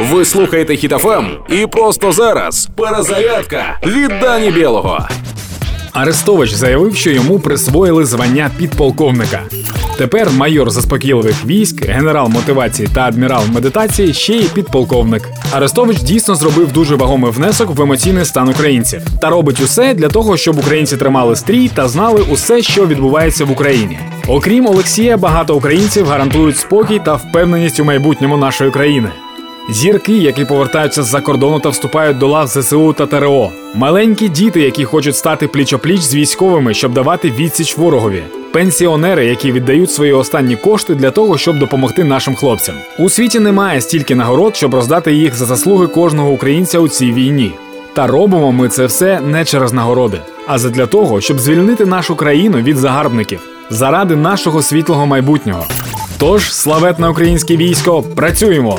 Ви слухаєте Хітофем і просто зараз перезарядка від Дані Білого. Арестович заявив, що йому присвоїли звання підполковника. Тепер майор заспокійливих військ, генерал мотивації та адмірал медитації ще й підполковник. Арестович дійсно зробив дуже вагомий внесок в емоційний стан українців та робить усе для того, щоб українці тримали стрій та знали усе, що відбувається в Україні. Окрім Олексія, багато українців гарантують спокій та впевненість у майбутньому нашої країни. Зірки, які повертаються з-за кордону та вступають до лав ЗСУ та ТРО, маленькі діти, які хочуть стати пліч-опліч з військовими, щоб давати відсіч ворогові, пенсіонери, які віддають свої останні кошти для того, щоб допомогти нашим хлопцям. У світі немає стільки нагород, щоб роздати їх за заслуги кожного українця у цій війні. Та робимо ми це все не через нагороди, а задля того, щоб звільнити нашу країну від загарбників заради нашого світлого майбутнього. Тож, славетне українське військо, працюємо,